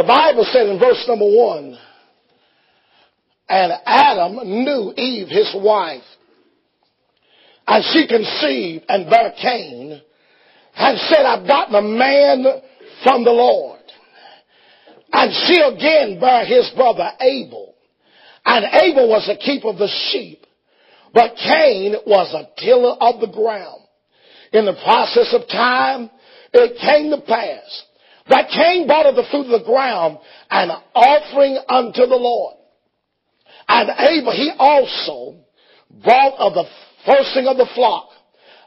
The Bible said in verse number one, and Adam knew Eve, his wife, and she conceived and bare Cain, and said, I've gotten a man from the Lord. And she again bare his brother Abel. And Abel was a keeper of the sheep, but Cain was a tiller of the ground. In the process of time, it came to pass that Cain brought of the fruit of the ground an offering unto the Lord. And Abel, he also brought of the firsting of the flock,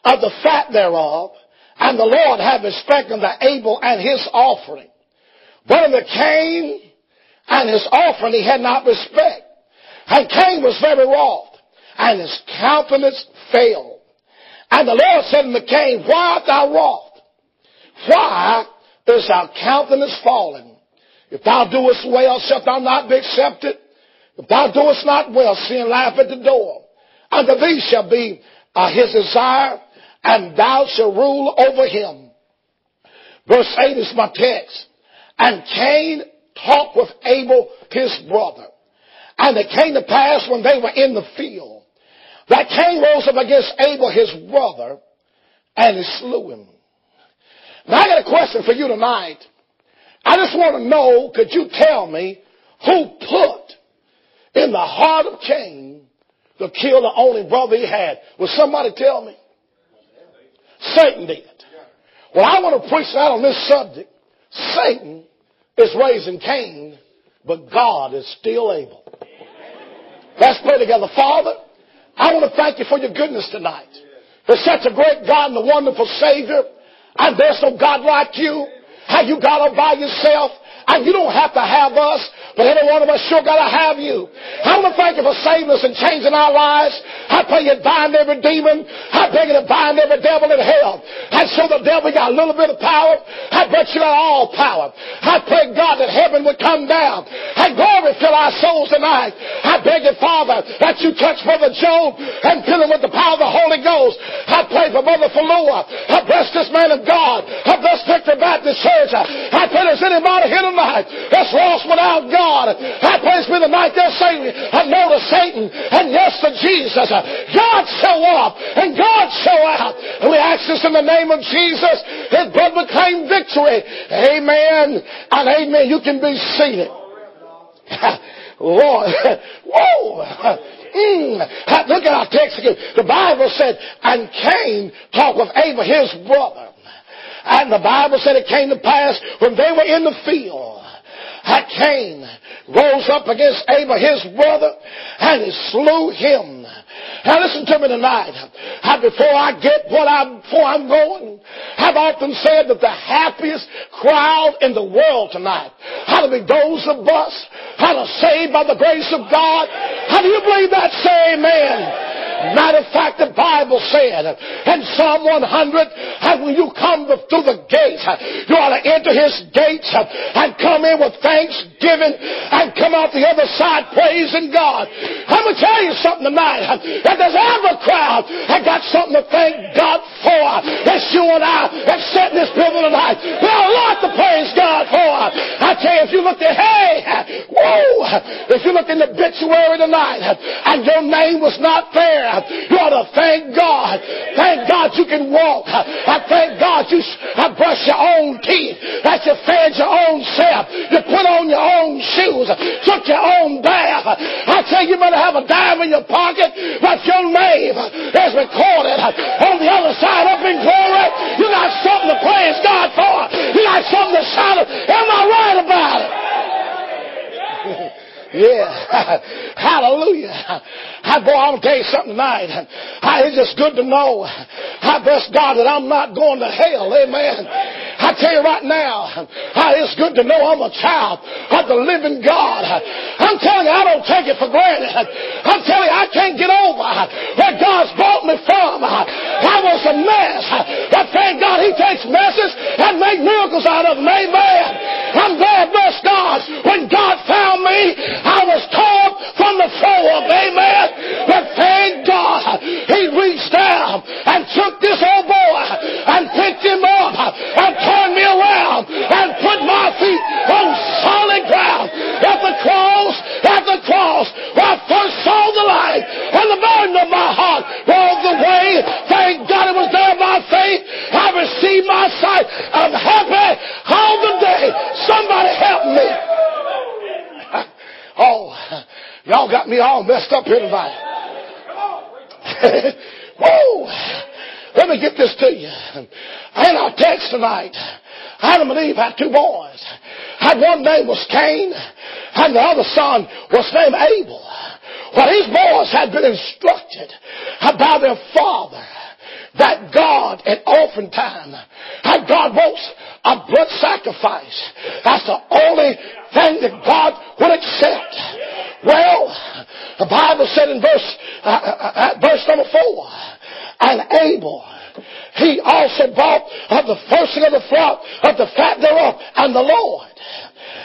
of the fat thereof, and the Lord had respect unto Abel and his offering. But unto Cain and his offering he had not respect. And Cain was very wroth, and his countenance failed. And the Lord said unto Cain, Why art thou wroth? Why is thy countenance fallen? If thou doest well, shalt thou not be accepted? If thou doest not well, sin lieth at the door. Unto thee shall be uh, his desire, and thou shalt rule over him. Verse 8 is my text. And Cain talked with Abel, his brother. And it came to pass when they were in the field that Cain rose up against Abel, his brother, and he slew him. Now I got a question for you tonight. I just want to know, could you tell me who put in the heart of Cain to kill the only brother he had? Will somebody tell me? Satan did. Well, I want to preach out on this subject. Satan is raising Cain, but God is still able. Let's pray together. Father, I want to thank you for your goodness tonight. For such a great God and a wonderful Savior. And there's no God like you. How you got all by yourself. And you don't have to have us, but every one of us sure got to have you. I want to thank you for saving us and changing our lives. I pray you bind every demon. I beg you to bind every devil in hell. I show the devil got a little bit of power. I bet you got all power. I pray God that heaven would come down and glory fill our souls tonight. I beg you, Father, that you touch Brother Job and fill him with the power of the Holy Ghost. I pray for Brother Falua. I bless this man of God. I bless Victory Baptist Church. I pray there's anybody here tonight that's lost without God. I praise be the night they're saying, I know to Satan and yes to Jesus. God show up and God show out. And we ask this in the name of Jesus. His blood would claim victory. Amen and amen. You can be seated. Lord. Whoa. Mm. Look at our text again. The Bible said, and Cain talked with Abel, his brother. And the Bible said it came to pass when they were in the field that Cain rose up against Abel, his brother, and he slew him. Now listen to me tonight. Before I get what I'm, before I'm going, I've often said that the happiest crowd in the world tonight how to be those of us, how to saved by the grace of God. How do you believe that? Say amen. Matter of fact, the Bible said in Psalm 100, and when you come through the gates, you ought to enter his gates and come in with thanksgiving and come out the other side praising God. I'm going to tell you something tonight. That there's ever a crowd that got something to thank God for. That's you and I have set in this building tonight. We have a lot to praise God for. I tell you, if you look at, hey, whoa, if you look in the obituary tonight and your name was not there, you ought to thank God. Thank God you can walk. I thank God you I brush your own teeth. That you fed your own self. You put on your own shoes. Took your own bath. I tell you, you better have a dime in your pocket. But your name is recorded on the other side up in glory. You got something to praise God for. You got something to shout. Am I right about it? Yeah. Hallelujah. I, boy, I'm going to tell you something tonight. I, it's just good to know. I bless God that I'm not going to hell. Amen. I tell you right now, I, it's good to know I'm a child of the living God. I'm telling you, I don't take it for granted. I'm telling you, I can't get over where God's brought me from. I was a mess. But thank God he takes messes and makes miracles out of them. Amen. I'm glad, bless God. When God found me, I was torn from the forum. Amen. But thank God, He reached down and took this old boy and picked him up and turned me around and put my feet on solid ground at the cross, at the cross, where I first saw the light and the burden of my heart rolled away Oh, y'all got me all messed up here tonight. Whoa! Let me get this to you. In our text tonight, Adam and Eve had two boys. Had one name was Cain, and the other son was named Abel. Well, these boys had been instructed by their father that God at offering time, that God wants a blood sacrifice. That's the only thing that God would accept. Well, the Bible said in verse, uh, uh, uh verse number four, and Abel, he also bought of the first of the flock of the fat thereof, and the Lord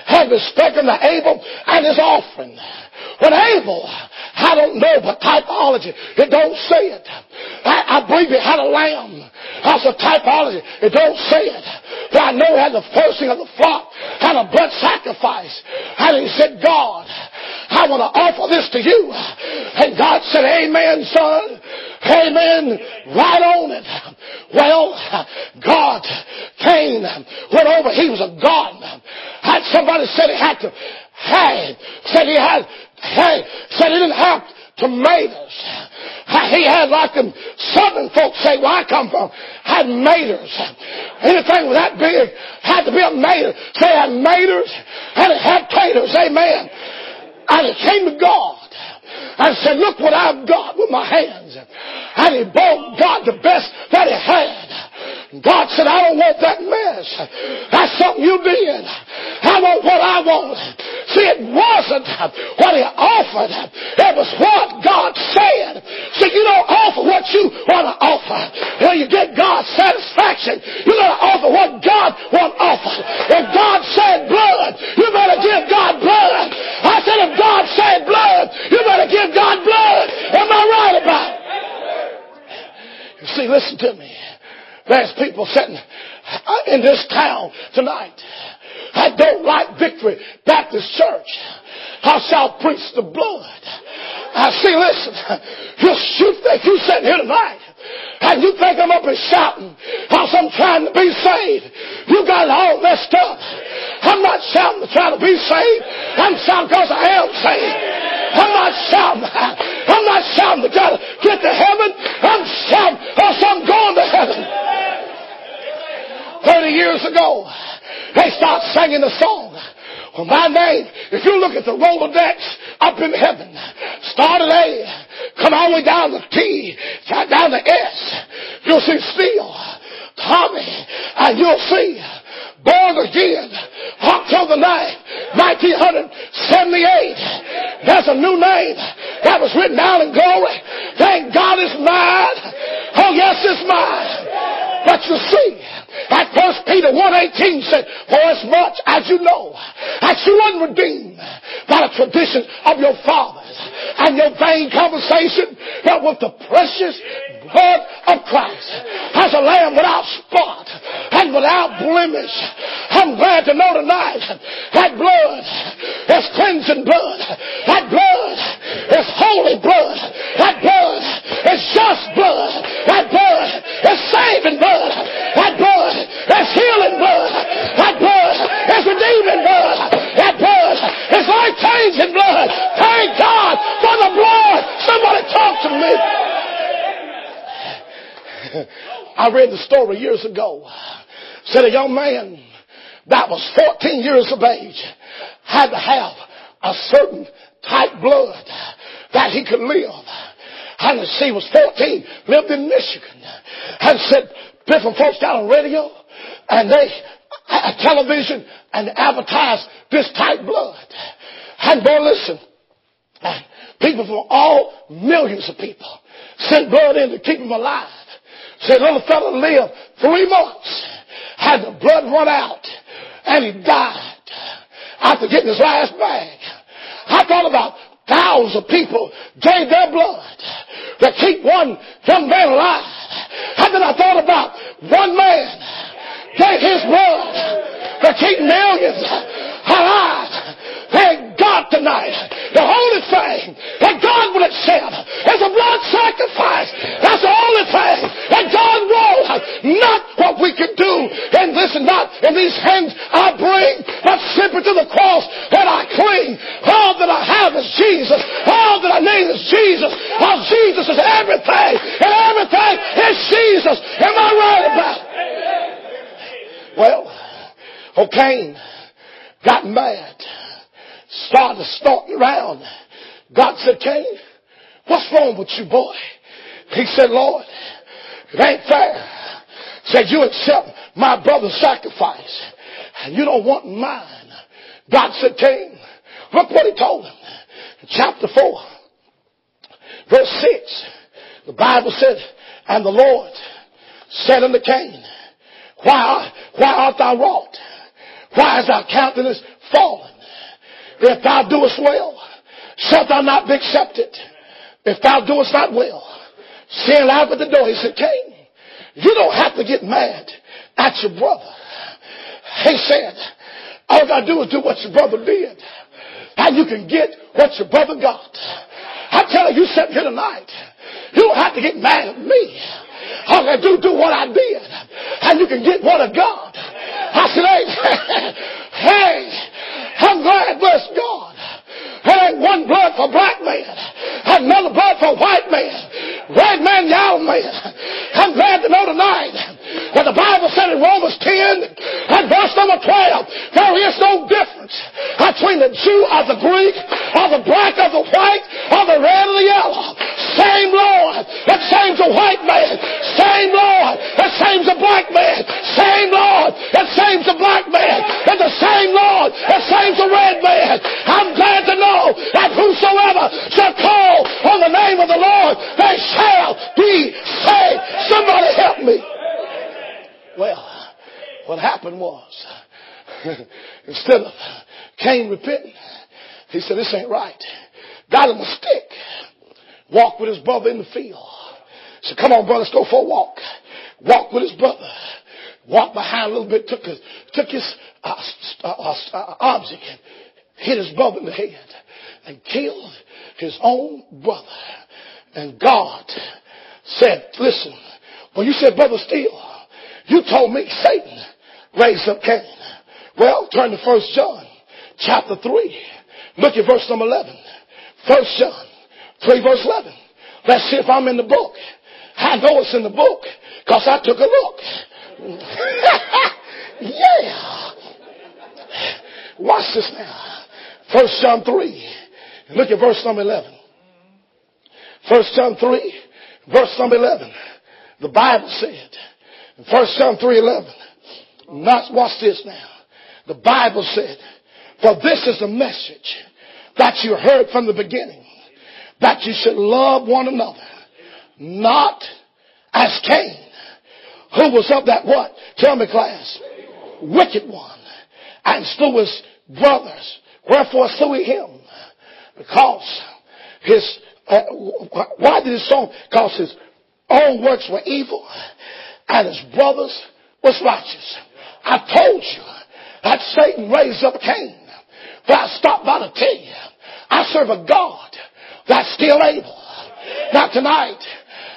had respected the Abel and his offering. When Abel, I don't know, but typology, it don't say it. I, I believe he had a lamb. That's a typology. It don't say it. But I know he had the first of the flock, had a blood sacrifice. And he said, God, I want to offer this to you. And God said, Amen, son. Amen. Right on it. Well, God, Cain went over. He was a gardener. Had somebody said he had to, had, said he had Hey, said he didn't have tomatoes. He had like them southern folks say where I come from, had maters. Anything that big had to be a mater. Say had maters and it had taters. Amen. And it came to God and said, look what I've got with my hands. And he bought God the best that he had. God said, I don't want that mess. That's something you did. I want what I want. See, it wasn't what he offered. It was what God said. See, you don't offer what you want to offer. Know, you get God's satisfaction. You gotta offer what God wants offer. If God said blood, you better give God blood. I said if God said blood, you better give God blood. Am I right about it? You see, listen to me. There's people sitting in tonight. I don't like Victory Baptist Church. I shall preach the blood. I see, listen, you shoot think you sitting here tonight and you think I'm up and shouting because I'm trying to be saved. You got it all messed up. I'm not shouting to try to be saved. I'm shouting because I am saved. I'm not shouting. I'm not shouting to try to get to heaven. I'm shouting because I'm going to heaven. 30 years ago, they start singing the song. Well, my name, if you look at the Rolodex up in heaven, start at A, come all the way down to T, down to S, you'll see Steele, Tommy, and you'll see born again, October 9, 1978. There's a new name that was written down in glory. Thank God it's mine. Oh yes, it's mine. But you see, at First Peter 1.18 said, For as much as you know that you were redeemed by the tradition of your fathers and your vain conversation, but with the precious blood of Christ as a lamb without spot and without blemish. I'm glad to know tonight that blood is cleansing blood. That blood is holy blood. That blood is just blood. That blood is saving blood. That blood is healing blood. That blood is redeeming blood. That blood is life changing blood. Thank God for the blood. Somebody talk to me. I read the story years ago. Said a young man that was 14 years of age had to have a certain type blood that he could live. And she was 14, lived in Michigan, and said different folks got on radio and they a television and advertised this type blood. And boy, listen, people from all millions of people sent blood in to keep him alive. Said little fella lived three months, had the blood run out, and he died after getting his last bag. I thought about thousands of people gave their blood to keep one young man alive. And then I thought about one man gave his blood to keep millions alive. Thank God tonight. The only thing that God would accept is a blood sacrifice. That's the only thing that God wants. Not what we can do. And listen, not in these hands I bring, but simply to the cross that I cling. All that I have is Jesus. All that I need is Jesus. All Jesus is everything. And everything is Jesus. Am I right about it? Well, oh Cain got mad. Started stalking around. God said, Cain, what's wrong with you, boy? He said, Lord, it ain't fair. Said, you accept my brother's sacrifice and you don't want mine. God said, Cain, look what he told him. Chapter 4, verse 6, the Bible said, and the Lord said unto Cain, why, why art thou wrought? Why is thy countenance fallen? If thou doest well, shalt thou not be accepted. If thou doest not well, sin out at the door. He said, Cain, you don't have to get mad at your brother. He said, all you gotta do is do what your brother did. And you can get what your brother got. I'm telling you, sitting here tonight, you don't have to get mad at me. All I do, do what I did. And you can get what I got. I said, hey, hey, I'm glad, bless God. There ain't one blood for black man, another blood for white man, red man, yellow man. I'm glad to know tonight what the Bible said in Romans 10 and verse number 12, there is no difference between the Jew or the Greek, or the black or the white, or the red or the yellow. Same Lord that saves a white man. Same Lord that saves a black man. Same Lord that saves a black man. And the same Lord that saves a red man. I'm glad to know that whosoever shall call on the name of the Lord, they shall be saved. Somebody help me. Well, what happened was, instead of Cain repenting, he said, this ain't right. Got him a stick. Walked with his brother in the field. Said, come on, brother, let's go for a walk. Walked with his brother. Walked behind a little bit, took his, took his uh, uh, uh, object and hit his brother in the head and killed his own brother. And God said, listen, when you said brother steal, you told me Satan raised up Cain. Well, turn to First John chapter 3. Look at verse number 11. First John 3 verse 11. Let's see if I'm in the book. I know it's in the book because I took a look. yeah. Watch this now. First John 3. Look at verse number 11. First John 3, verse number 11. The Bible said, First John 3.11. Not, watch this now. The Bible said, for this is the message that you heard from the beginning, that you should love one another, not as Cain, who was of that what? Tell me class. Wicked one, and slew his brothers. Wherefore slew he him? Because his, uh, why did his song? Because his own works were evil and his brothers was righteous. I told you that Satan raised up Cain. But I stopped by to tell you, I serve a God that's still able. Now tonight,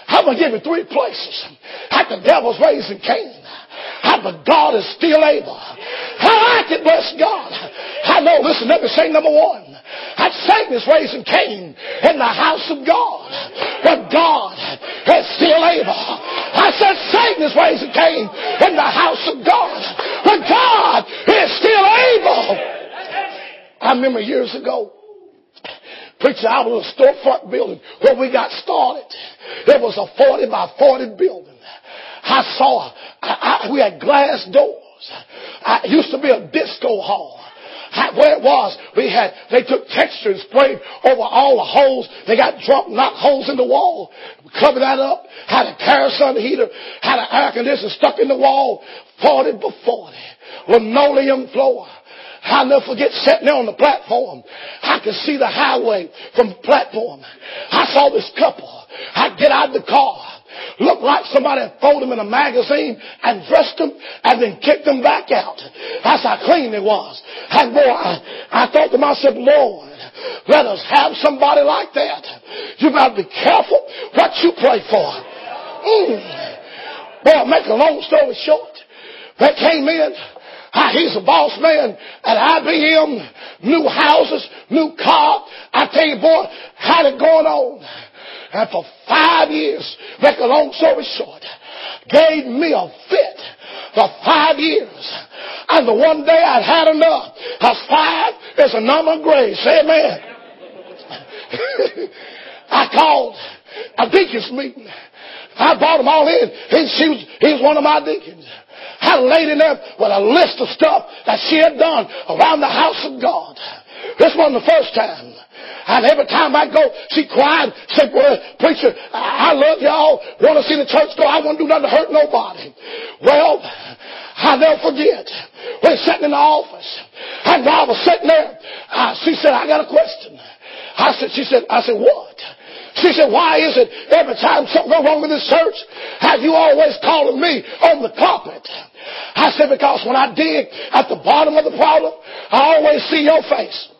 I'm going to give you three places that the devil's raising Cain. But God is still able. I it, bless God. I know, listen, let me say number one. That Satan is raising Cain in the house of God. But God is still able. I said Satan is raising Cain in the house of God. But God is still able. I remember years ago, preacher, I was a storefront building where we got started. It was a 40 by 40 building. I saw, I, I, we had glass doors. I, it used to be a disco hall. where it was, we had, they took texture and sprayed over all the holes. They got drunk, knocked holes in the wall, covered that up, had a kerosene heater, had an air conditioner stuck in the wall, 40 by 40, linoleum floor. I'll never forget sitting there on the platform. I could see the highway from the platform. I saw this couple. I get out of the car. Looked like somebody folded them in a magazine and dressed them and then kicked them back out. That's how clean it was. And boy, I, I thought to myself, Lord, let us have somebody like that. You better be careful what you pray for. Mm. Boy, make a long story short, they came in he's a boss man at IBM, new houses, new car. I tell you, boy, had it going on. And for five years, make a long story short, gave me a fit for five years. And the one day I'd had enough. Cause five is a number of grace. Amen. I called a deacon's meeting. I brought them all in. He, she was, he was one of my deacons. I laid in there with a list of stuff that she had done around the house of God. This wasn't the first time. And every time I go, she cried, said, well, preacher, I love y'all, want to see the church go. I want to do nothing to hurt nobody. Well, I'll never forget. We're sitting in the office. And while I was sitting there, uh, she said, I got a question. I said, she said, I said, what? She said, why is it every time something goes wrong with this church, have you always calling me on the carpet? I said, because when I dig at the bottom of the problem, I always see your face.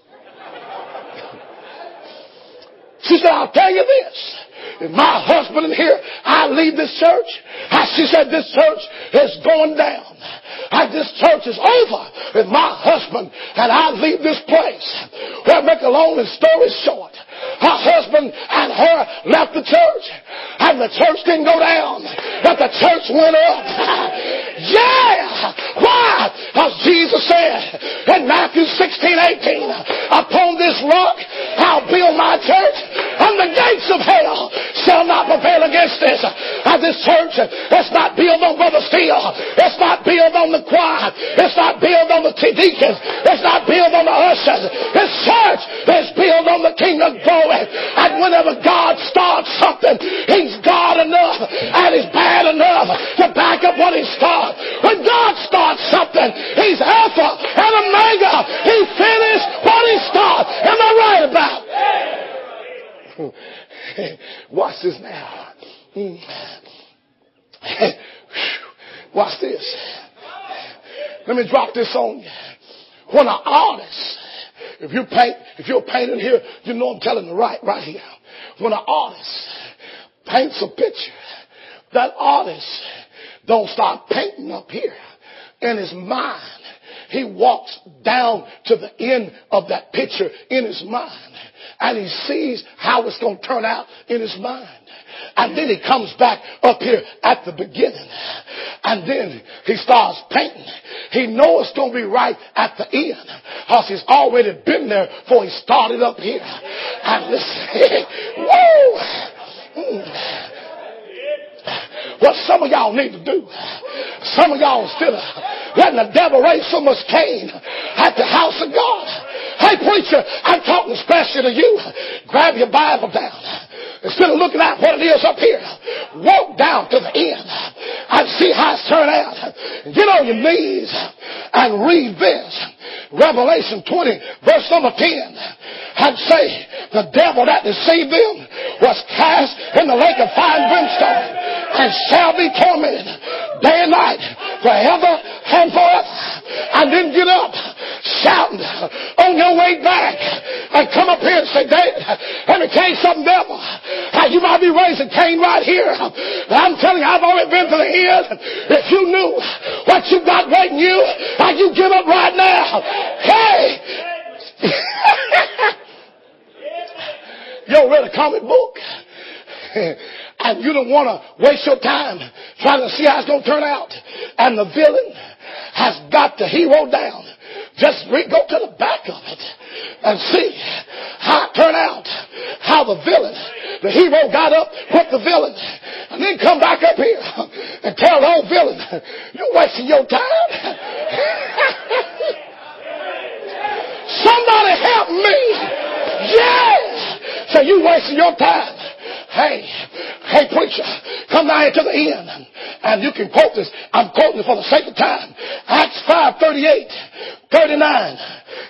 She said, I'll tell you this. If my husband in here, I leave this church. She said, this church is going down. And this church is over with my husband and I leave this place. Well, make a long story short. Her husband and her left the church and the church didn't go down, but the church went up. Yeah! Why? Because Jesus said in Matthew 16, 18, upon this rock I'll build my church and the gates of hell shall not prevail against this. And this church, it's not built on Brother Steele. It's not built on the choir. It's not built on the deacons. It's not built on the ushers. This church is built on the King of Glory. And whenever God starts something, He's God enough and He's bad enough to back up what He starts. When God starts something, He's Alpha and Omega. He finished what He started. Am I right about? Watch this now. Watch this. This on you. When an artist, if you paint, if you're painting here, you know I'm telling the right, right here. When an artist paints a picture, that artist don't start painting up here in his mind. He walks down to the end of that picture in his mind and he sees how it's going to turn out in his mind. And then he comes back up here at the beginning. And then he starts painting. He knows it's going to be right at the end. Because he's already been there before he started up here. And listen, whoa! Mm. What some of y'all need to do, some of y'all still letting the devil raise so much Cain at the house of God. Hey preacher, I'm talking especially to you. Grab your Bible down. Instead of looking at what it is up here, walk down to the end and see how it's turned out. Get on your knees and read this. Revelation 20, verse number 10, and say, the devil that deceived them was cast in the lake of fire and brimstone and shall be tormented day and night forever and forever. And then get up shouting on your way back and come up here and say, David, let me tell you something, devil. You might be raising Cain right here. I'm telling you, I've already been to the end. If you knew what you got waiting you, and you give up right now. Hey! you don't read a comic book. and you don't want to waste your time trying to see how it's going to turn out. And the villain has got the hero down. Just re- go to the back of it and see how it turned out. How the villain, the hero got up with the villain and then come back up here and tell the old villain, you're wasting your time. Somebody help me. Yeah. So you wasting your time. Hey, hey preacher, come down here to the end. And you can quote this. I'm quoting it for the sake of time. Acts 5, 38, 39.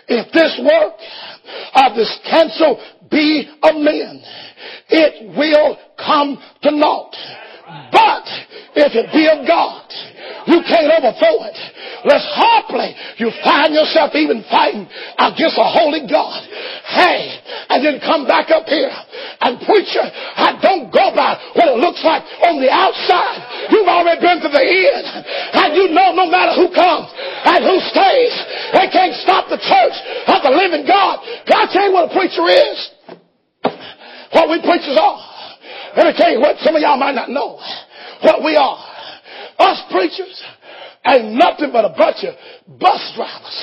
If this work of this counsel be men, it will come to naught. But if it be of God, you can't overthrow it. Less hardly you find yourself even fighting against a holy God. Hey, and then come back up here. And preacher, I don't go by what it looks like on the outside. You've already been to the end. And you know no matter who comes and who stays, they can't stop the church of the living God. I tell you what a preacher is? What we preachers are. Let me tell you what some of y'all might not know. What we are. Us preachers ain't nothing but a bunch of bus drivers.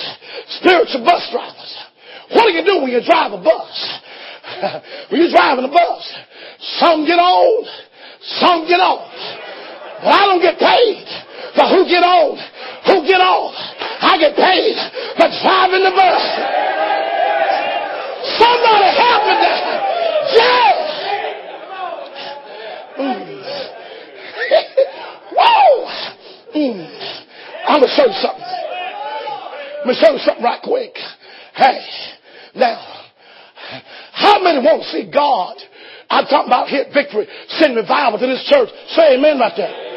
Spiritual bus drivers. What do you do when you drive a bus? when you're driving a bus, some get on, some get off. But I don't get paid for who get on, who get off. I get paid for driving the bus. Somebody help me. Yeah. Mm. Whoa. Mm. I'm going to show you something. I'm going to show you something right quick. Hey. Now, how many want to see God? I'm talking about hit victory, send revival to this church. Say amen right there.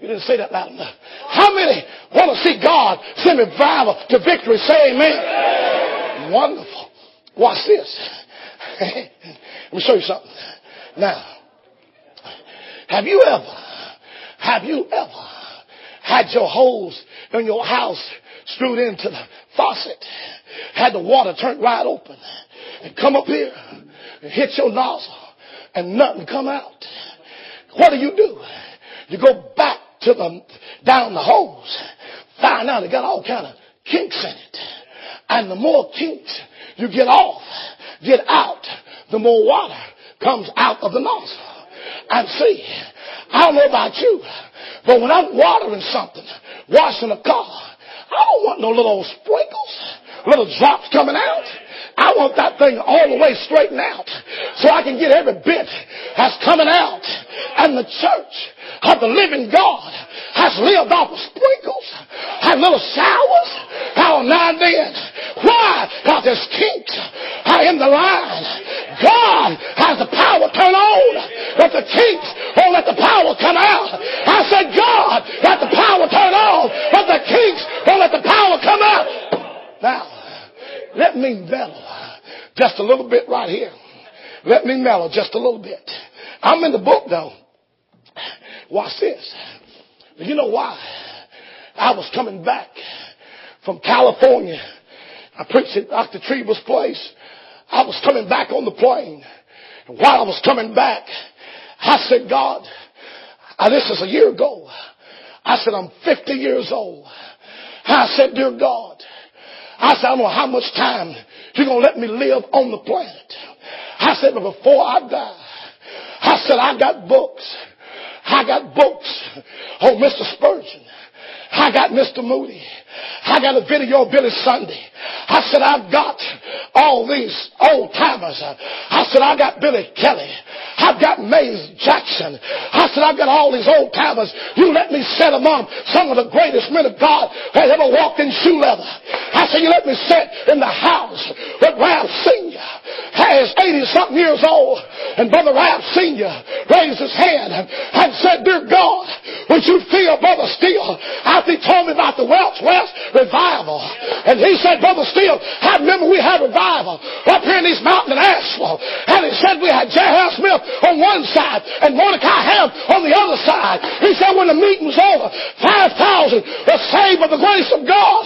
You didn't say that loud enough. How many want to see God send revival to victory? Say amen. Wonderful. Watch this. Let me show you something. Now, have you ever, have you ever had your hose in your house screwed into the faucet? Had the water turned wide open and come up here and hit your nozzle and nothing come out. What do you do? You go back to the, down the hose, find out it got all kind of kinks in it. And the more kinks you get off, get out, the more water comes out of the nozzle. And see, I don't know about you, but when I'm watering something, washing a car, I don't want no little sprinkles little drops coming out. I want that thing all the way straightened out so I can get every bit that's coming out. And the church of the living God has lived off of sprinkles, had little showers now now and then. Why? Because there's kinks in the line. God has the power turn on, but the kinks won't let the power come out. I said God got the power turn on, but the kinks won't let the power come out. Now, let me mellow just a little bit right here. Let me mellow just a little bit. I'm in the book though. Watch this. You know why? I was coming back from California. I preached at Dr. Trevor's place. I was coming back on the plane. And while I was coming back, I said, God, uh, this is a year ago. I said, I'm 50 years old. I said, dear God, I said, I don't know how much time you're going to let me live on the planet. I said, but before I die, I said, I got books. I got books on Mr. Spurgeon. I got Mr. Moody. I got a video of Billy Sunday. I said, I've got all these old timers. I said, I got Billy Kelly. I've got Mays Jackson. I said, I've got all these old timers. You let me sit among some of the greatest men of God that ever walked in shoe leather. I said, you let me sit in the house with Ralph Sr. has 80 something years old. And Brother Ralph Sr. raised his hand and said, Dear God, would you feel Brother Steele after he told me about the Welch West revival? And he said, Brother Steele, I remember we had revival up here in these mountains in Asheville. And he said we had J.L. Smith on one side and Mordecai Ham on the other side. He said when the meeting was over, 5,000 were saved by the grace of God.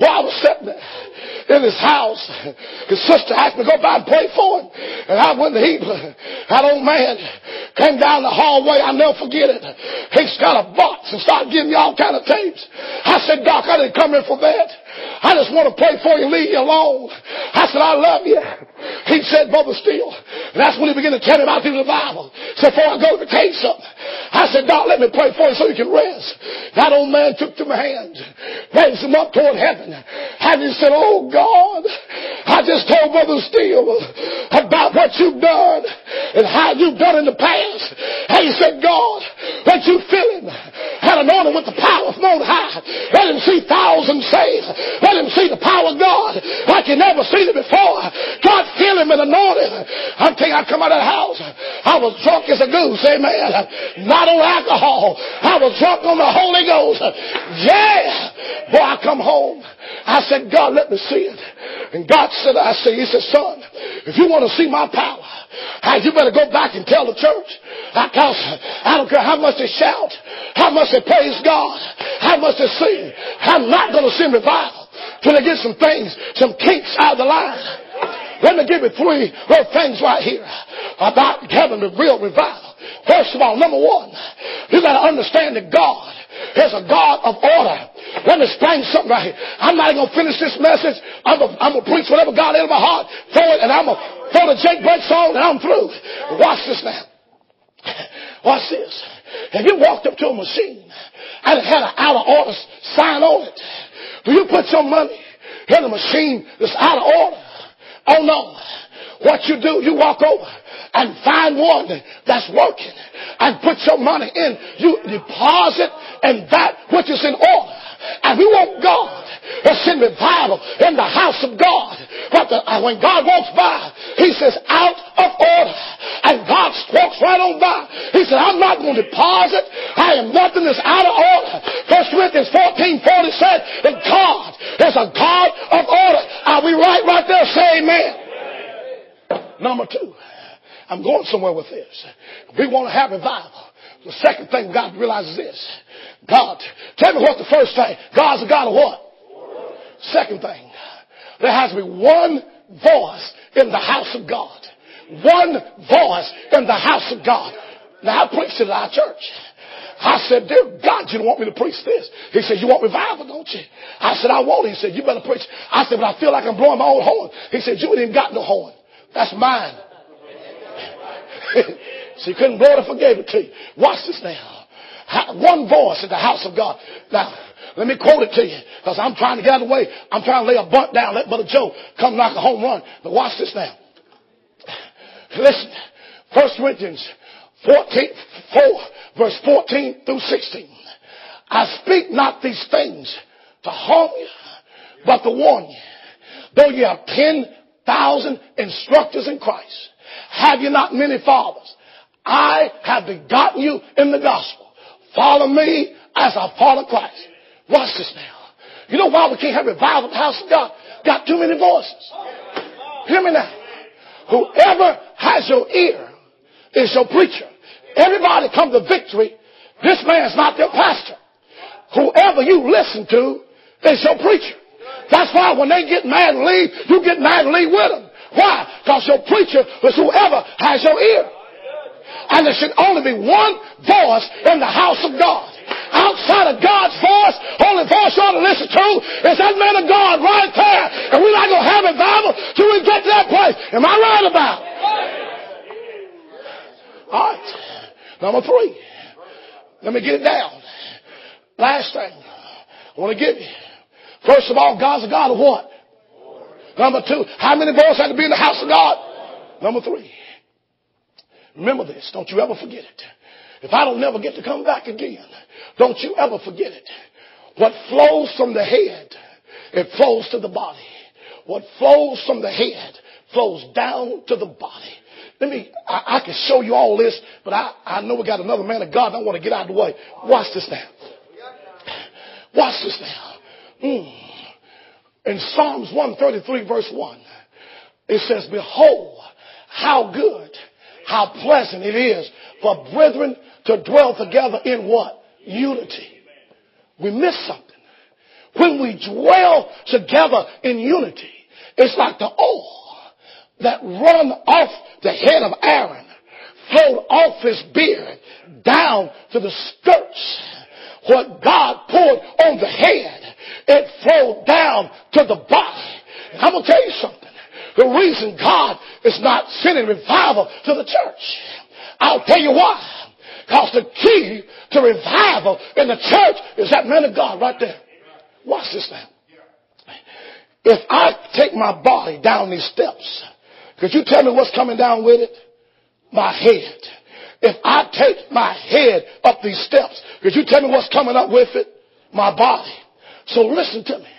Well, I was sitting there in his house. His sister asked me to go by and pray for him. And I went to heap. That old man came down the hallway. I'll never forget it. He's got a box and started giving me all kind of tapes. I said, Doc, I didn't come here for that. I just want to pray for you, leave you alone. I said, I love you. He said, Brother Steele. And that's when he began to tell me about the Bible. So before I go to take something, I said, Doc, let me pray for you so you can rest. That old man took to my hand, raised him up toward heaven. And he said, Oh God, I just told Brother Steele about what you've done and how you've done in the past. And he said, God, let you fill him and anoint him with the power from on high. Let him see thousands saved. Let him see the power of God like he never seen it before. God fill him and anoint him. I'm telling you, I come out of the house. I was drunk as a goose, amen. Not on alcohol. I was drunk on the Holy Ghost. Yeah. Boy, I come home. I said, God, let me see it. And God said, I said, he said, son, if you want to see my power, you better go back and tell the church. Because I don't care how much they shout, how much they praise God, how much they sing. I'm not going to send revival till they get some things, some kinks out of the line. Let me give you three little things right here about having the real revival. First of all, number one, you got to understand that God is a God of order. Let me explain something right here. I'm not going to finish this message. I'm going to preach whatever God in my heart for it, and I'm going to throw the Jake Brett song, and I'm through. Watch this now. Watch this. Have you walked up to a machine and it had an out of order sign on it? Do you put your money in a machine that's out of order? Oh no. What you do, you walk over and find one that's working and put your money in. You deposit in that which is in order. And we want God to send revival in the house of God. But the, when God walks by, he says, out of order. And God walks right on by. He said, I'm not going to deposit. I am nothing that's out of order. First Corinthians 14, 40 said that God is a God of order. Are we right right there? Say amen. Number two. I'm going somewhere with this. We want to have revival. The second thing God realizes this. God, tell me what the first thing. God's a God of what? Second thing. There has to be one voice in the house of God. One voice in the house of God. Now I preached at our church. I said, dear God, you don't want me to preach this. He said, you want revival, don't you? I said, I want it. He said, you better preach. I said, but I feel like I'm blowing my own horn. He said, you ain't even got no horn. That's mine. so he couldn't blow it, I forgave it to you. Watch this now. One voice in the house of God. Now, let me quote it to you because I'm trying to get out of the way. I'm trying to lay a bunt down, let Brother Joe come knock a home run. But watch this now. Listen, 1 Corinthians 14, 4, verse 14 through 16. I speak not these things to harm you, but to warn you. Though you have 10,000 instructors in Christ, have you not many fathers? I have begotten you in the gospel. Follow me as I follow Christ. Watch this now. You know why we can't have revival in the house of God? Got too many voices. Hear me now. Whoever has your ear is your preacher. Everybody come to victory. This man's not their pastor. Whoever you listen to is your preacher. That's why when they get mad and leave, you get mad and leave with them. Why? Because your preacher is whoever has your ear. And there should only be one voice in the house of God. Outside of God's voice, only voice you ought to listen to is that man of God right there. And we're not going to have a revival till we get to that place. Am I right about it? All right. Number three. Let me get it down. Last thing I want to give you. First of all, God's a God of what? Number two, how many boys had to be in the house of God? Number three. Remember this. Don't you ever forget it. If I don't never get to come back again, don't you ever forget it. What flows from the head, it flows to the body. What flows from the head flows down to the body. Let me, I, I can show you all this, but I, I know we got another man of God. I want to get out of the way. Watch this now. Watch this now. Mm. In Psalms 133 verse 1, it says, Behold, how good how pleasant it is for brethren to dwell together in what? Unity. We miss something. When we dwell together in unity, it's like the oil that run off the head of Aaron, flowed off his beard down to the skirts. What God poured on the head, it flowed down to the body. And I'm going to tell you something. The reason God is not sending revival to the church. I'll tell you why. Because the key to revival in the church is that man of God right there. Watch this now. If I take my body down these steps, could you tell me what's coming down with it? My head. If I take my head up these steps, could you tell me what's coming up with it? My body. So listen to me.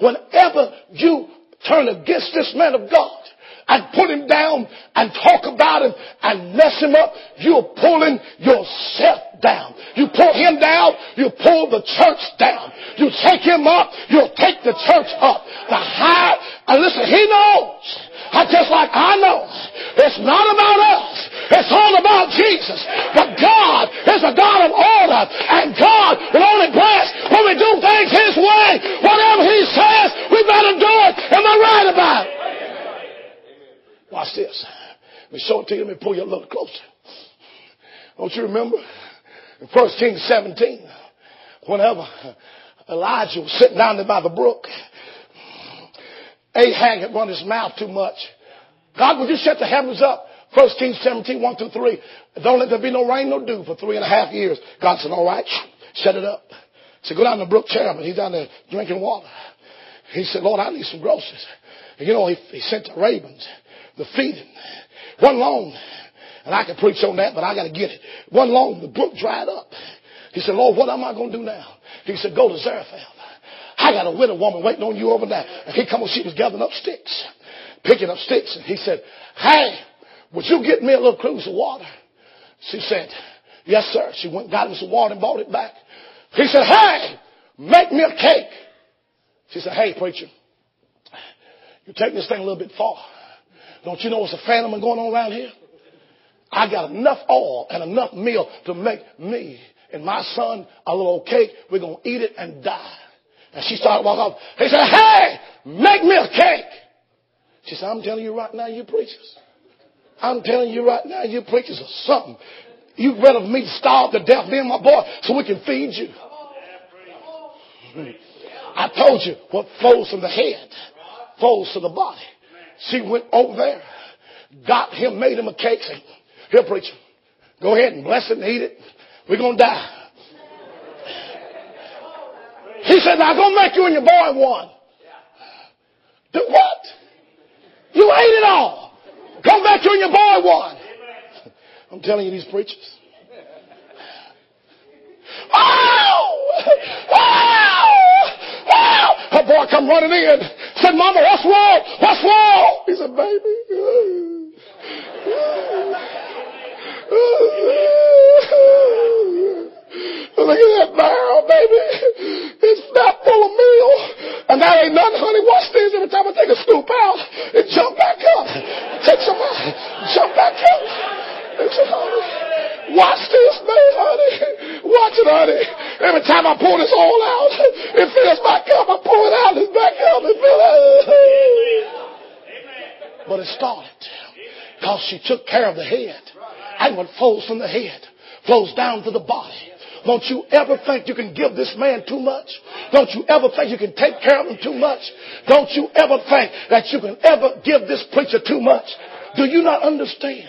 Whenever you turn against this man of God and put him down and talk about him and mess him up, you're pulling yourself down. You pull him down, you pull the church down. You take him up, you'll take the church up. The high, and listen, he knows. I just like I know. It's not about us. It's all about Jesus. But God is a God of order. And God will only bless when we do things His way. Whatever He says, we better do it. Am I right about it? Watch this. Let me show it to you. Let me pull you a little closer. Don't you remember? In 1 Kings 17, whenever Elijah was sitting down there by the brook, Ahab had run his mouth too much. God, would you shut the heavens up? 1 Kings 17, 1 through 3. Don't let there be no rain, no dew for three and a half years. God said, all right, shut it up. He said, go down to Brook Cherith. He's down there drinking water. He said, Lord, I need some groceries. And you know, he, he sent the ravens the feeding. One long, and I can preach on that, but I got to get it. One long, the brook dried up. He said, Lord, what am I going to do now? He said, go to Zarephath. I got a widow woman waiting on you over there. And he come and she was gathering up sticks, picking up sticks. And he said, hey, would you get me a little cruse of water? She said, yes, sir. She went, got him some water and brought it back. He said, hey, make me a cake. She said, hey, preacher, you're taking this thing a little bit far. Don't you know it's a famine going on around here? I got enough oil and enough meal to make me and my son a little cake. We're going to eat it and die. And she started walking off. He said, hey, make me a cake. She said, I'm telling you right now, you preachers. I'm telling you right now, you preachers are something. You rather me starve to death, and my boy, so we can feed you. I told you what flows from the head flows to the body. She went over there, got him, made him a cake. Said, Here, preacher, go ahead and bless it and eat it. We're going to die. He said, i now go make you and your boy one. Do what? You ate it all. Come back and your boy one. I'm telling you, these preachers. Oh! Oh! Oh! Her boy come running in. Said, Mama, what's wrong? What's wrong? He said, baby. Look at that barrel, baby. It's not full of meal. And that ain't nothing, honey. Watch this. Every time I take a scoop out, it jump back up. Take some out. Jump back up. Watch this, man, honey. Watch it, honey. Every time I pour this all out, it fills back up. I pour it out, it's back up. It fills But it started because she took care of the head. And what flows from the head flows down to the body. Don't you ever think you can give this man too much? Don't you ever think you can take care of him too much? Don't you ever think that you can ever give this preacher too much? Do you not understand?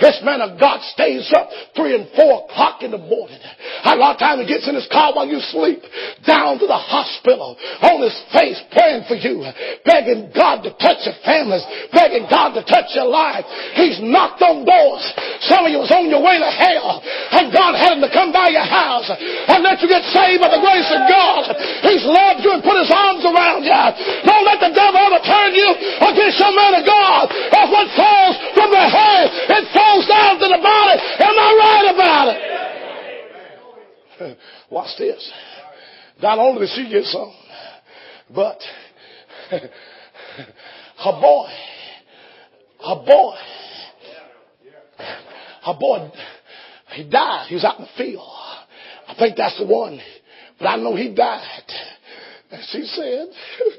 This man of God stays up three and four o'clock in the morning. A lot of times he gets in his car while you sleep, down to the hospital, on his face praying for you, begging God to touch your families, begging God to touch your life. He's knocked on doors. Some of you was on your way to hell, and God had him to come by your house and let you get saved by the grace of God. He's loved you and put his arms around you. Don't let the devil overturn you against your man of God. That's what falls from the head. It falls down to the body. Am I right about it? Watch this. Not only did she get some, but her boy, her boy, her boy, he died. He was out in the field. I think that's the one. But I know he died. And she said,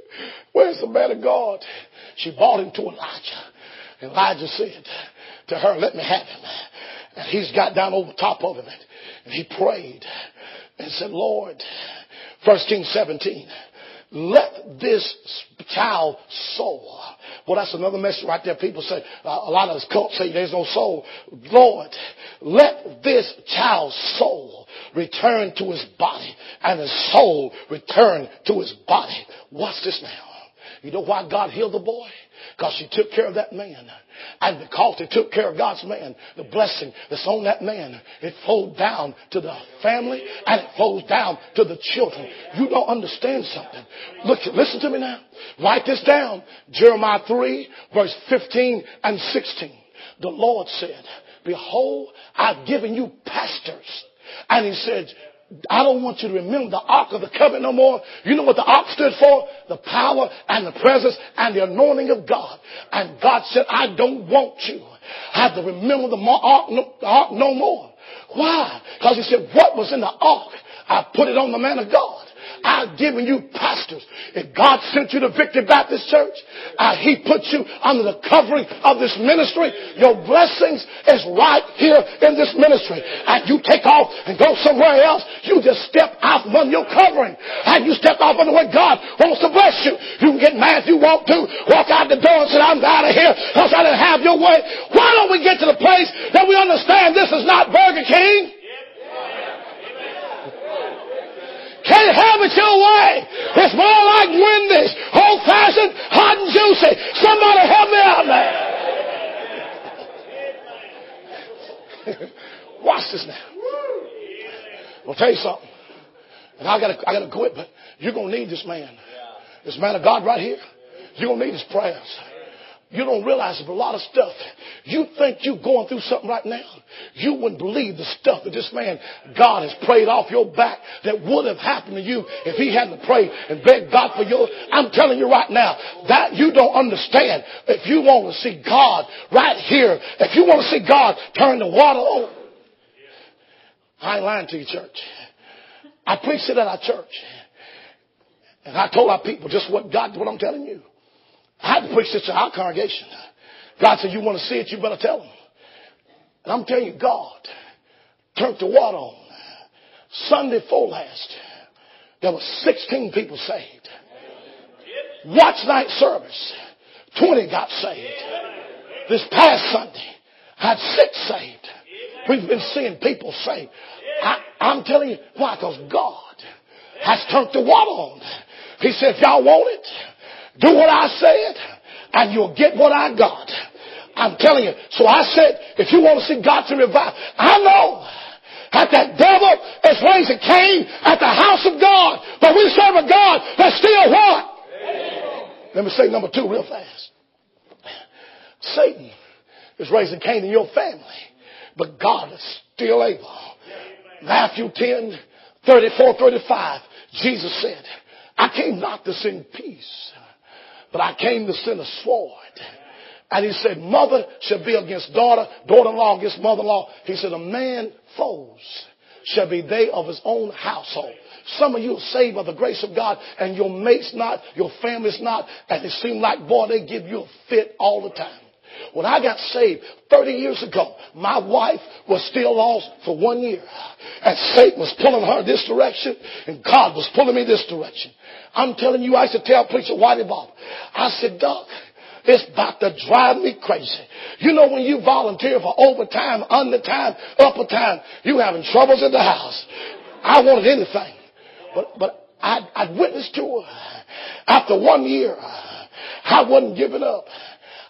Where's the man of God? She brought him to Elijah. Elijah said, to her, let me have him. And he's got down over top of him and he prayed and said, Lord, First Kings 17, let this child soul. Well, that's another message right there. People say, uh, a lot of cults say there's no soul. Lord, let this child's soul return to his body and his soul return to his body. Watch this now. You know why God healed the boy? Because she took care of that man. And because they took care of God's man, the blessing that's on that man, it flowed down to the family and it flows down to the children. You don't understand something. Look, listen to me now. Write this down. Jeremiah 3 verse 15 and 16. The Lord said, behold, I've given you pastors. And he said, I don't want you to remember the Ark of the Covenant no more. You know what the Ark stood for? The power and the presence and the anointing of God. And God said, I don't want you. I have to remember the Ark no, ark no more. Why? Because he said, what was in the Ark? I put it on the man of God. I've given you pastors. If God sent you to Victory Baptist Church, uh, He put you under the covering of this ministry. Your blessings is right here in this ministry. And you take off and go somewhere else. You just step out from your covering. And you step off under what God wants to bless you. You can get mad if you want to. Walk out the door and say, I'm out of here because I didn't have your way. Why don't we get to the place that we understand this is not Burger King? Can't have it your way. It's more like Wendy's. Old fashioned, hot and juicy. Somebody help me out there. Watch this now. I'll tell you something. And I gotta, I gotta quit, but you're gonna need this man. This man of God right here. You're gonna need his prayers. You don't realize a lot of stuff. You think you're going through something right now. You wouldn't believe the stuff that this man, God has prayed off your back that would have happened to you if he hadn't prayed and begged God for your, I'm telling you right now, that you don't understand. If you want to see God right here, if you want to see God turn the water on, I ain't lying to you, church. I preached it at our church. And I told our people just what God, what I'm telling you. I had to preach this to our congregation. God said, you want to see it, you better tell them. And I'm telling you, God turned the water on. Sunday full last, there were 16 people saved. Watch night service, 20 got saved. This past Sunday, had six saved. We've been seeing people saved. I, I'm telling you, why? Because God has turned the water on. He said, if y'all want it, do what I said, and you'll get what I got. I'm telling you. So I said, if you want to see God to revive, I know that that devil is raising Cain at the house of God, but we serve a God that's still what? Let me say number two real fast. Satan is raising Cain in your family, but God is still able. Matthew 10, 34, 35, Jesus said, I came not to send peace, but I came to send a sword. And he said, mother shall be against daughter, daughter-in-law against mother-in-law. He said, a man foes shall be they of his own household. Some of you are saved by the grace of God and your mate's not, your family's not, and it seems like, boy, they give you a fit all the time. When I got saved 30 years ago, my wife was still lost for one year. And Satan was pulling her this direction, and God was pulling me this direction. I'm telling you, I used to tell preacher Whitey Bob, I said, Doc, it's about to drive me crazy. You know when you volunteer for overtime, undertime, upper time, you having troubles in the house. I wanted anything. But, but I, I witnessed to her. After one year, I wasn't giving up.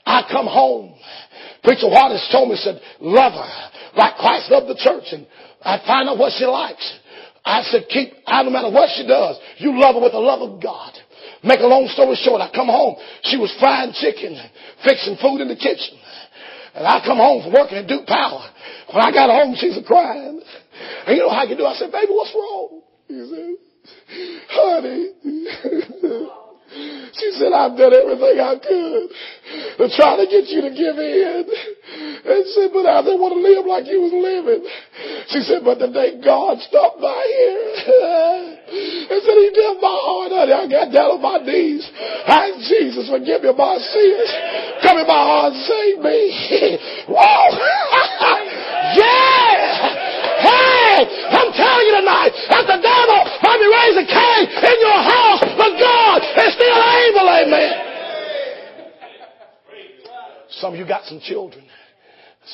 I come home. Preacher Waters told me, said, love her like Christ loved the church. And I find out what she likes. I said, keep, I no matter what she does, you love her with the love of God. Make a long story short, I come home. She was frying chicken, fixing food in the kitchen. And I come home from working at Duke Power. When I got home, she's crying. And you know how I can do? I said, baby, what's wrong? He said, honey, she said, I've done everything I could to try to get you to give in. And said, but I didn't want to live like you was living. She said, but the day God stopped by here and said, he did my heart, honey. I got down on my knees. I Jesus, forgive me my sins. Come in my heart and save me. Whoa! yeah! Hey, I'm telling you tonight that the devil might be raising Cain in your house, but God is still able, amen. Some of you got some children.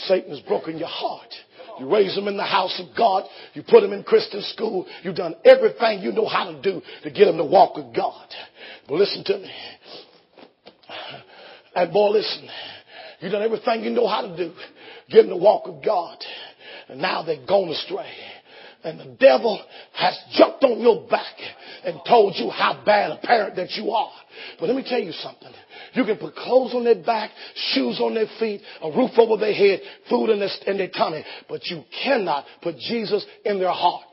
Satan has broken your heart. You raise them in the house of God. You put them in Christian school. You've done everything you know how to do to get them to walk with God. But listen to me. And boy, listen, You've done everything you know how to do. Get them to walk with God. And now they've gone astray. And the devil has jumped on your back and told you how bad a parent that you are. But let me tell you something. You can put clothes on their back, shoes on their feet, a roof over their head, food in their, in their tummy, but you cannot put Jesus in their heart.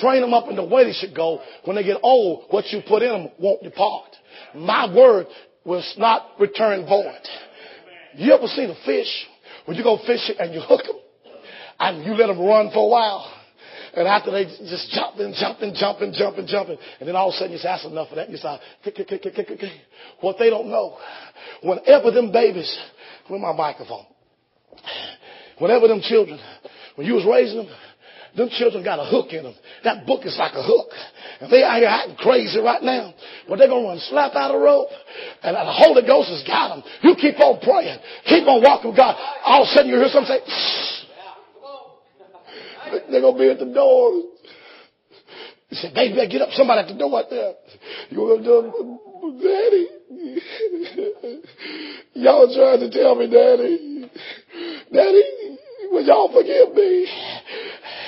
Train them up in the way they should go. When they get old, what you put in them won't depart. My word will not return void. You ever seen a fish when you go fishing and you hook them and you let them run for a while? And after they just jumping, jumping, jumping, jumping, jumping, and then all of a sudden you say, that's enough of that. And you say. What they don't know, whenever them babies, with my microphone, whenever them children, when you was raising them, them children got a hook in them. That book is like a hook. And they out here acting crazy right now. But they're going to run slap out a rope. And the Holy Ghost has got them. You keep on praying. Keep on walking with God. All of a sudden you hear something say, they're going to be at the door. He said, baby, get up. Somebody at the door right there. You going to do Daddy. y'all trying to tell me, Daddy. Daddy, will y'all forgive me?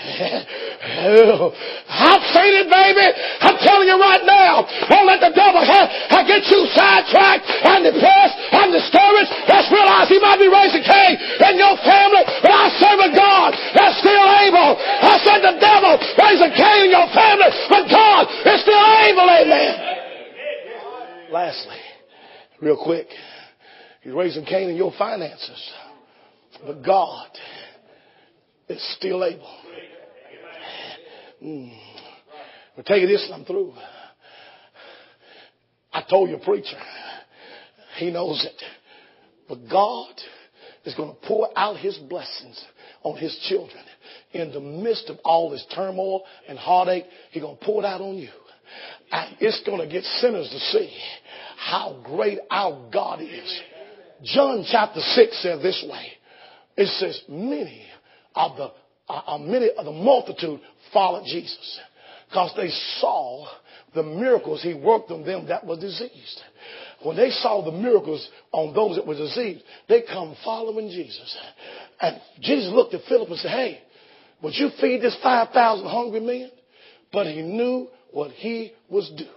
I've seen it, baby. I'm telling you right now. Don't let the devil have, have get you sidetracked and depressed and discouraged. Let's realize he might be raising Cain in your family, but I serve a God that's still able. I said the devil raising Cain in your family, but God is still able. Amen. Lastly, real quick, he's raising Cain in your finances, but God is still able. Mm. I'll tell you this I'm through. I told your preacher. He knows it. But God is going to pour out his blessings on his children. In the midst of all this turmoil and heartache, he's going to pour it out on you. And it's going to get sinners to see how great our God is. John chapter 6 says this way. It says, many of the, uh, many of the multitude followed Jesus because they saw the miracles he worked on them that were diseased. When they saw the miracles on those that were diseased, they come following Jesus. And Jesus looked at Philip and said, Hey, would you feed this 5,000 hungry men? But he knew what he was doing.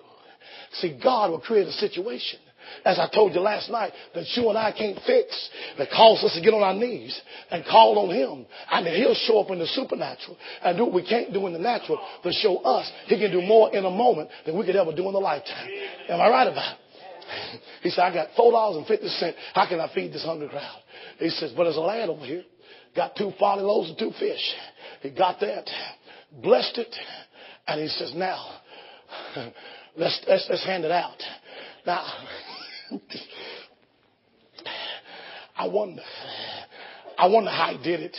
See, God will create a situation as I told you last night, that you and I can't fix, that calls us to get on our knees and call on Him. I mean, He'll show up in the supernatural and do what we can't do in the natural to show us He can do more in a moment than we could ever do in a lifetime. Am I right about it? He said, I got $4.50. How can I feed this hungry crowd? He says, but there's a lad over here. Got two falling loaves and two fish. He got that, blessed it, and he says, now, let's, let's, let's hand it out. Now, I wonder. I wonder how he did it.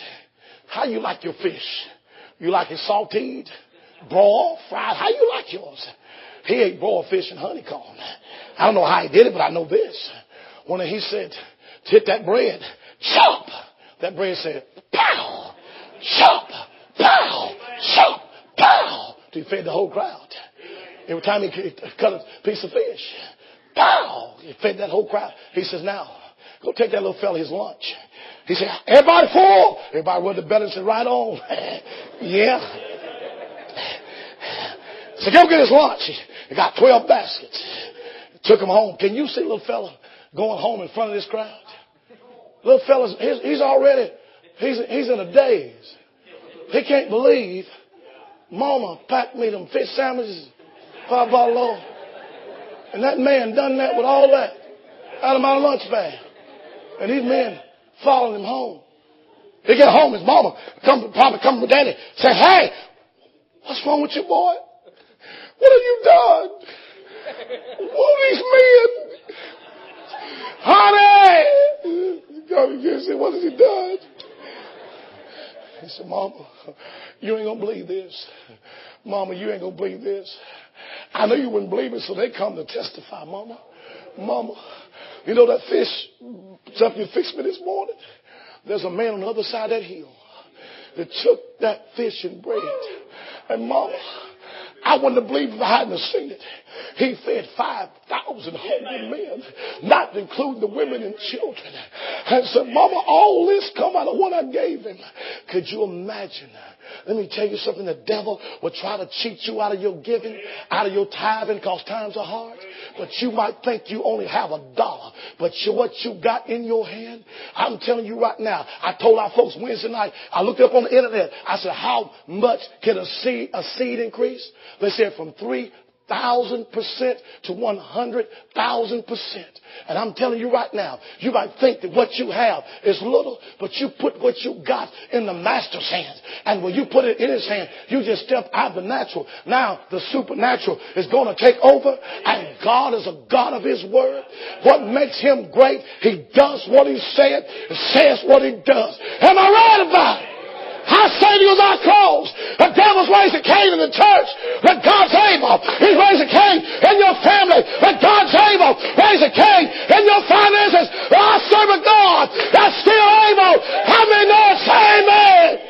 How you like your fish? You like it sauteed, broiled, fried? How you like yours? He ate broiled fish and honeycomb. I don't know how he did it, but I know this. When he said, hit that bread, chop. That bread said, pow, chop, pow, chop, pow. He fed the whole crowd. Every time he cut a piece of fish, Pow! He fed that whole crowd. He says, now, go take that little fella his lunch. He said, everybody full? Everybody rubbed the belly and said, right on. yeah. So go get his lunch. He got 12 baskets. Took him home. Can you see little fella going home in front of this crowd? Little fella's, he's, already, he's, he's in a daze. He can't believe mama packed me them fish sandwiches, five bottle. And that man done that with all that out of my lunch bag. And these men following him home. He get home, his mama come, probably come with daddy, say, hey, what's wrong with you, boy? What have you done? What are these men? Honey! God said, what has he done? He said, Mama, you ain't gonna believe this. Mama, you ain't gonna believe this. I know you wouldn't believe it, so they come to testify, Mama. Mama, you know that fish stuff you fixed me this morning? There's a man on the other side of that hill that took that fish and bread. And Mama, I wouldn't have believed if I hadn't seen it. He fed 5,000 hungry men, not including the women and children. And said, Mama, all this come out of what I gave him. Could you imagine? Let me tell you something. The devil will try to cheat you out of your giving, out of your tithing because times are hard. But you might think you only have a dollar. But you, what you got in your hand, I'm telling you right now. I told our folks Wednesday night, I looked up on the internet. I said, how much can a seed, a seed increase? They said from three thousand percent to one hundred thousand percent. And I'm telling you right now, you might think that what you have is little, but you put what you got in the master's hands. And when you put it in his hand, you just step out of the natural. Now the supernatural is going to take over and God is a God of his word. What makes him great? He does what he said, and says what he does. Am I right about it? Our Savior was our cause. The devil's raising Cain in the church, but God's able. He's raising Cain in your family, but God's able. Raising Cain in your finances. I serve a God that's still able. How many know it's amen?